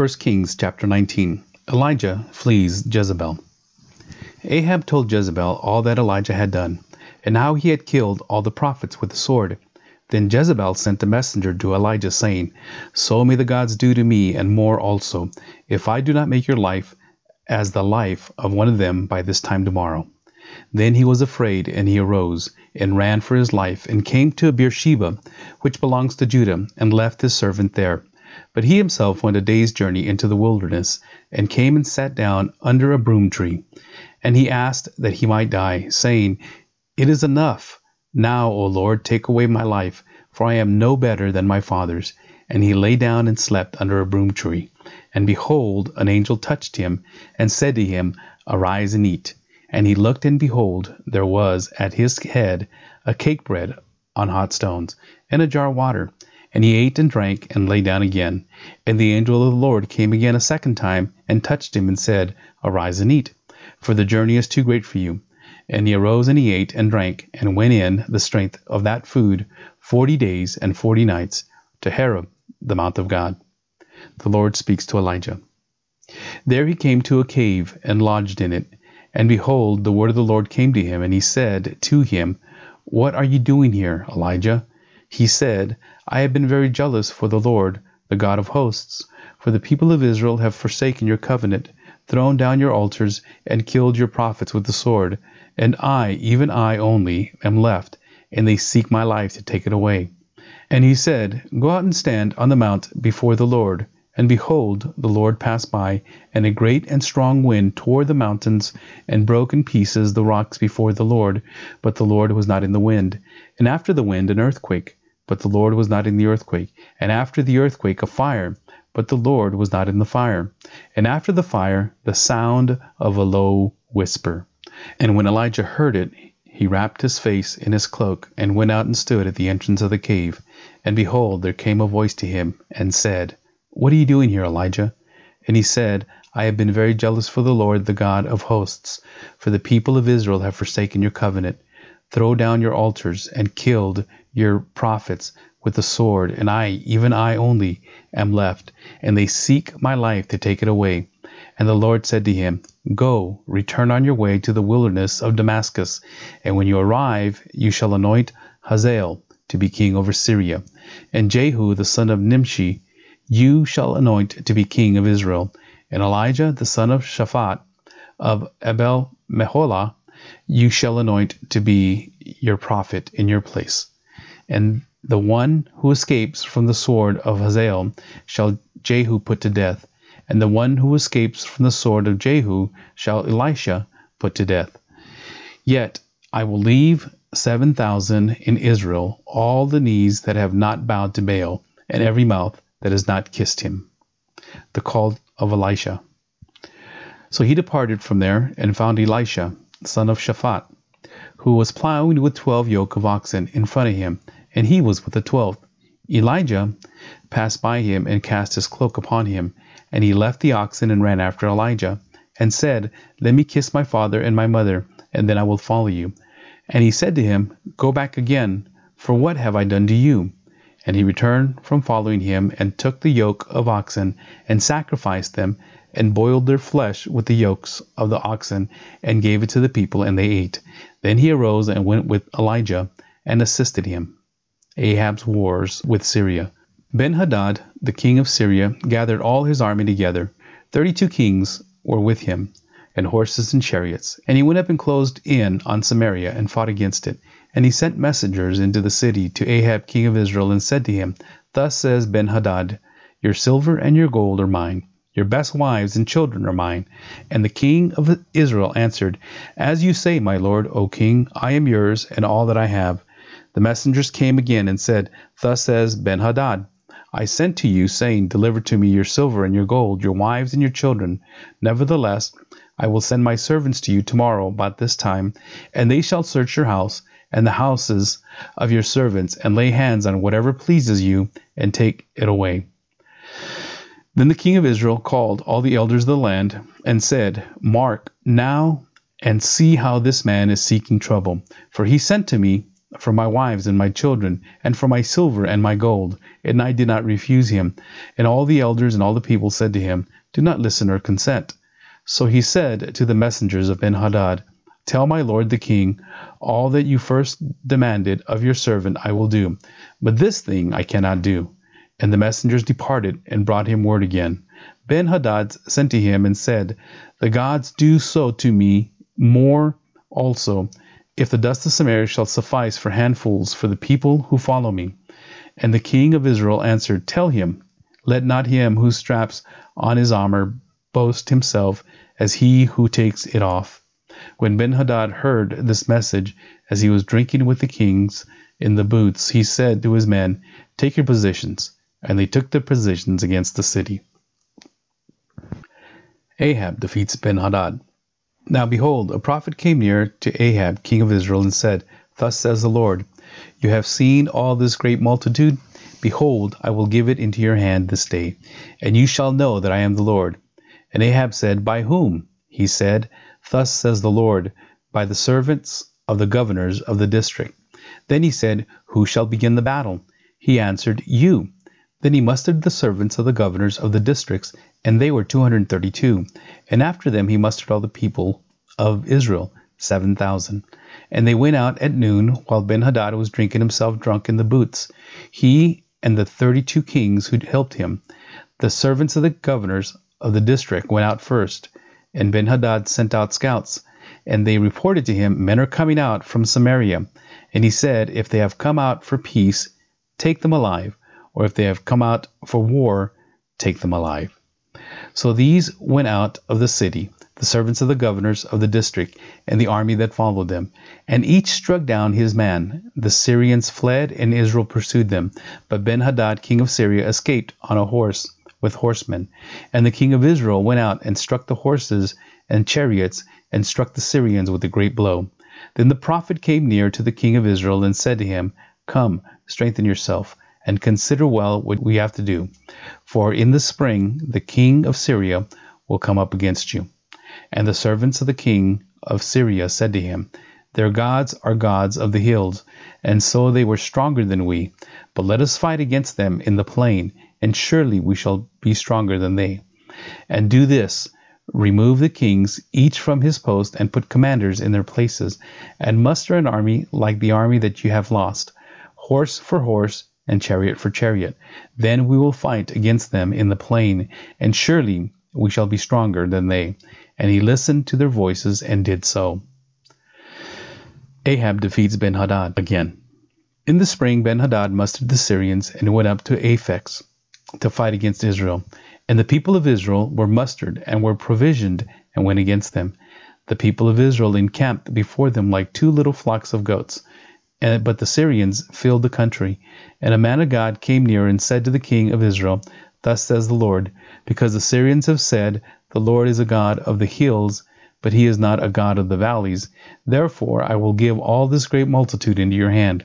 1 Kings chapter 19 Elijah flees Jezebel. Ahab told Jezebel all that Elijah had done, and how he had killed all the prophets with the sword. Then Jezebel sent a messenger to Elijah, saying, So may the gods do to me, and more also, if I do not make your life as the life of one of them by this time tomorrow. Then he was afraid, and he arose, and ran for his life, and came to Beersheba, which belongs to Judah, and left his servant there. But he himself went a day's journey into the wilderness, and came and sat down under a broom tree. And he asked that he might die, saying, It is enough. Now, O Lord, take away my life, for I am no better than my fathers. And he lay down and slept under a broom tree. And behold, an angel touched him, and said to him, Arise and eat. And he looked, and behold, there was at his head a cake bread on hot stones, and a jar of water. And he ate and drank, and lay down again. And the angel of the Lord came again a second time, and touched him, and said, Arise and eat, for the journey is too great for you. And he arose and he ate and drank, and went in the strength of that food forty days and forty nights to Horeb, the mount of God. The Lord speaks to Elijah. There he came to a cave, and lodged in it. And behold, the word of the Lord came to him, and he said to him, What are you doing here, Elijah? He said, I have been very jealous for the Lord, the God of hosts, for the people of Israel have forsaken your covenant, thrown down your altars, and killed your prophets with the sword. And I, even I only, am left, and they seek my life to take it away. And he said, Go out and stand on the mount before the Lord. And behold, the Lord passed by, and a great and strong wind tore the mountains, and broke in pieces the rocks before the Lord. But the Lord was not in the wind. And after the wind, an earthquake but the Lord was not in the earthquake. And after the earthquake, a fire, but the Lord was not in the fire. And after the fire, the sound of a low whisper. And when Elijah heard it, he wrapped his face in his cloak, and went out and stood at the entrance of the cave. And behold, there came a voice to him, and said, What are you doing here, Elijah? And he said, I have been very jealous for the Lord, the God of hosts, for the people of Israel have forsaken your covenant, throw down your altars, and killed your prophets with the sword, and I, even I only, am left, and they seek my life to take it away. And the Lord said to him, Go, return on your way to the wilderness of Damascus, and when you arrive, you shall anoint Hazael to be king over Syria, and Jehu the son of Nimshi you shall anoint to be king of Israel, and Elisha the son of Shaphat of Abel Meholah you shall anoint to be your prophet in your place and the one who escapes from the sword of Hazael shall Jehu put to death, and the one who escapes from the sword of Jehu shall Elisha put to death. Yet I will leave seven thousand in Israel, all the knees that have not bowed to Baal, and every mouth that has not kissed him. The call of Elisha. So he departed from there and found Elisha, son of Shaphat, who was plowing with twelve yoke of oxen in front of him, and he was with the twelfth. Elijah passed by him and cast his cloak upon him, and he left the oxen and ran after Elijah, and said, Let me kiss my father and my mother, and then I will follow you. And he said to him, Go back again, for what have I done to you? And he returned from following him, and took the yoke of oxen, and sacrificed them, and boiled their flesh with the yokes of the oxen, and gave it to the people, and they ate. Then he arose and went with Elijah, and assisted him. Ahab's wars with Syria. Ben Hadad, the king of Syria, gathered all his army together. Thirty two kings were with him, and horses and chariots. And he went up and closed in on Samaria and fought against it. And he sent messengers into the city to Ahab king of Israel and said to him, Thus says Ben Hadad, Your silver and your gold are mine. Your best wives and children are mine. And the king of Israel answered, As you say, my lord, O king, I am yours and all that I have. The messengers came again and said, Thus says Benhadad, I sent to you, saying, Deliver to me your silver and your gold, your wives and your children. Nevertheless, I will send my servants to you tomorrow about this time, and they shall search your house and the houses of your servants, and lay hands on whatever pleases you, and take it away. Then the king of Israel called all the elders of the land, and said, Mark now and see how this man is seeking trouble. For he sent to me, for my wives and my children, and for my silver and my gold. And I did not refuse him. And all the elders and all the people said to him, Do not listen or consent. So he said to the messengers of Benhadad, Tell my lord the king, all that you first demanded of your servant I will do, but this thing I cannot do. And the messengers departed and brought him word again. Benhadad sent to him and said, The gods do so to me more also if the dust of Samaria shall suffice for handfuls for the people who follow me. And the king of Israel answered, Tell him, let not him who straps on his armor boast himself as he who takes it off. When Benhadad heard this message, as he was drinking with the kings in the booths, he said to his men, Take your positions. And they took their positions against the city. Ahab defeats Benhadad. Now behold, a prophet came near to Ahab, king of Israel, and said, Thus says the Lord, You have seen all this great multitude? Behold, I will give it into your hand this day, and you shall know that I am the Lord. And Ahab said, By whom? He said, Thus says the Lord, By the servants of the governors of the district. Then he said, Who shall begin the battle? He answered, You. Then he mustered the servants of the governors of the districts, and they were 232. And after them he mustered all the people of Israel, 7,000. And they went out at noon, while Benhadad was drinking himself drunk in the booths, he and the 32 kings who helped him. The servants of the governors of the district went out first, and Benhadad sent out scouts. And they reported to him, Men are coming out from Samaria. And he said, If they have come out for peace, take them alive or if they have come out for war, take them alive. So these went out of the city, the servants of the governors of the district, and the army that followed them. And each struck down his man. The Syrians fled, and Israel pursued them. But Benhadad, king of Syria, escaped on a horse with horsemen. And the king of Israel went out and struck the horses and chariots, and struck the Syrians with a great blow. Then the prophet came near to the king of Israel and said to him, Come, strengthen yourself and consider well what we have to do. For in the spring the king of Syria will come up against you. And the servants of the king of Syria said to him, Their gods are gods of the hills, and so they were stronger than we. But let us fight against them in the plain, and surely we shall be stronger than they. And do this remove the kings, each from his post, and put commanders in their places, and muster an army like the army that you have lost, horse for horse, and chariot for chariot. Then we will fight against them in the plain, and surely we shall be stronger than they. And he listened to their voices and did so. Ahab defeats Benhadad again. In the spring, Benhadad mustered the Syrians and went up to Aphek to fight against Israel. And the people of Israel were mustered and were provisioned and went against them. The people of Israel encamped before them like two little flocks of goats. And, but the Syrians filled the country. And a man of God came near and said to the king of Israel, Thus says the Lord, because the Syrians have said, The Lord is a God of the hills, but he is not a God of the valleys. Therefore I will give all this great multitude into your hand,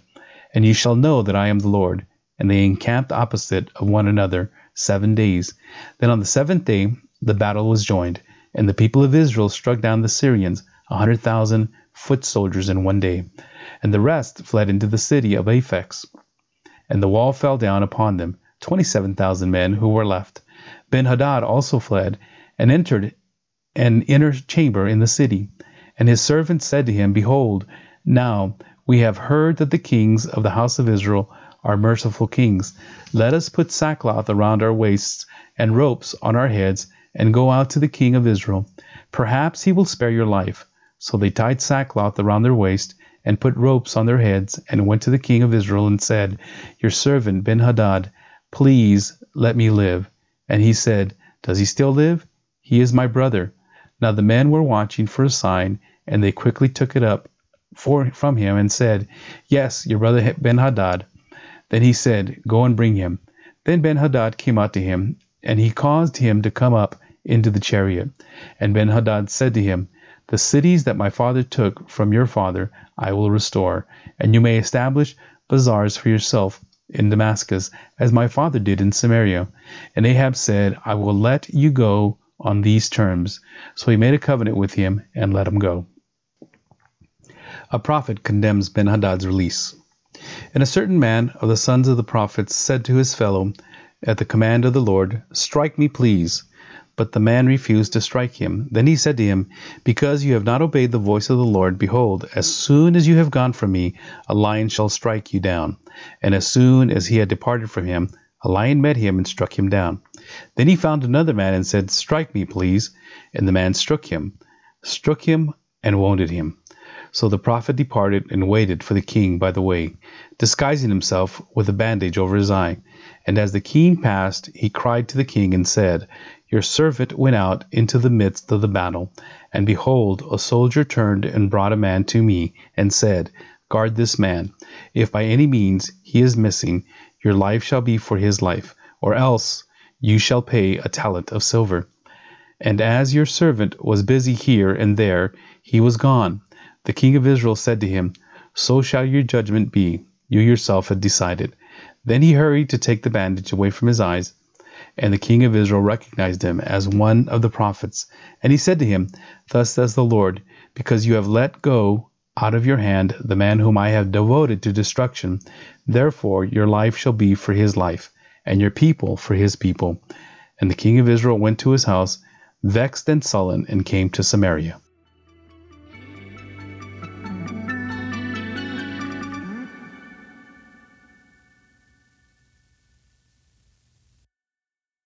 and ye shall know that I am the Lord. And they encamped opposite of one another seven days. Then on the seventh day the battle was joined, and the people of Israel struck down the Syrians, a hundred thousand foot soldiers in one day and the rest fled into the city of Aphek. And the wall fell down upon them, twenty seven thousand men who were left. Benhadad also fled, and entered an inner chamber in the city. And his servants said to him, Behold, now we have heard that the kings of the house of Israel are merciful kings. Let us put sackcloth around our waists and ropes on our heads, and go out to the king of Israel. Perhaps he will spare your life. So they tied sackcloth around their waist and put ropes on their heads, and went to the king of Israel and said, Your servant Benhadad, please let me live. And he said, Does he still live? He is my brother. Now the men were watching for a sign, and they quickly took it up for, from him and said, Yes, your brother Benhadad. Then he said, Go and bring him. Then Benhadad came out to him, and he caused him to come up into the chariot. And Benhadad said to him, The cities that my father took from your father I will restore, and you may establish bazaars for yourself in Damascus, as my father did in Samaria. And Ahab said, I will let you go on these terms. So he made a covenant with him and let him go. A prophet condemns Ben Hadad's release. And a certain man of the sons of the prophets said to his fellow, at the command of the Lord, Strike me, please. But the man refused to strike him. Then he said to him, Because you have not obeyed the voice of the Lord, behold, as soon as you have gone from me, a lion shall strike you down. And as soon as he had departed from him, a lion met him and struck him down. Then he found another man and said, Strike me, please. And the man struck him, struck him, and wounded him. So the prophet departed and waited for the king by the way, disguising himself with a bandage over his eye. And as the king passed, he cried to the king and said, Your servant went out into the midst of the battle, and behold, a soldier turned and brought a man to me, and said, Guard this man. If by any means he is missing, your life shall be for his life, or else you shall pay a talent of silver. And as your servant was busy here and there, he was gone. The king of Israel said to him, So shall your judgment be. You yourself have decided. Then he hurried to take the bandage away from his eyes. And the king of Israel recognized him as one of the prophets. And he said to him, Thus says the Lord, because you have let go out of your hand the man whom I have devoted to destruction, therefore your life shall be for his life, and your people for his people. And the king of Israel went to his house, vexed and sullen, and came to Samaria.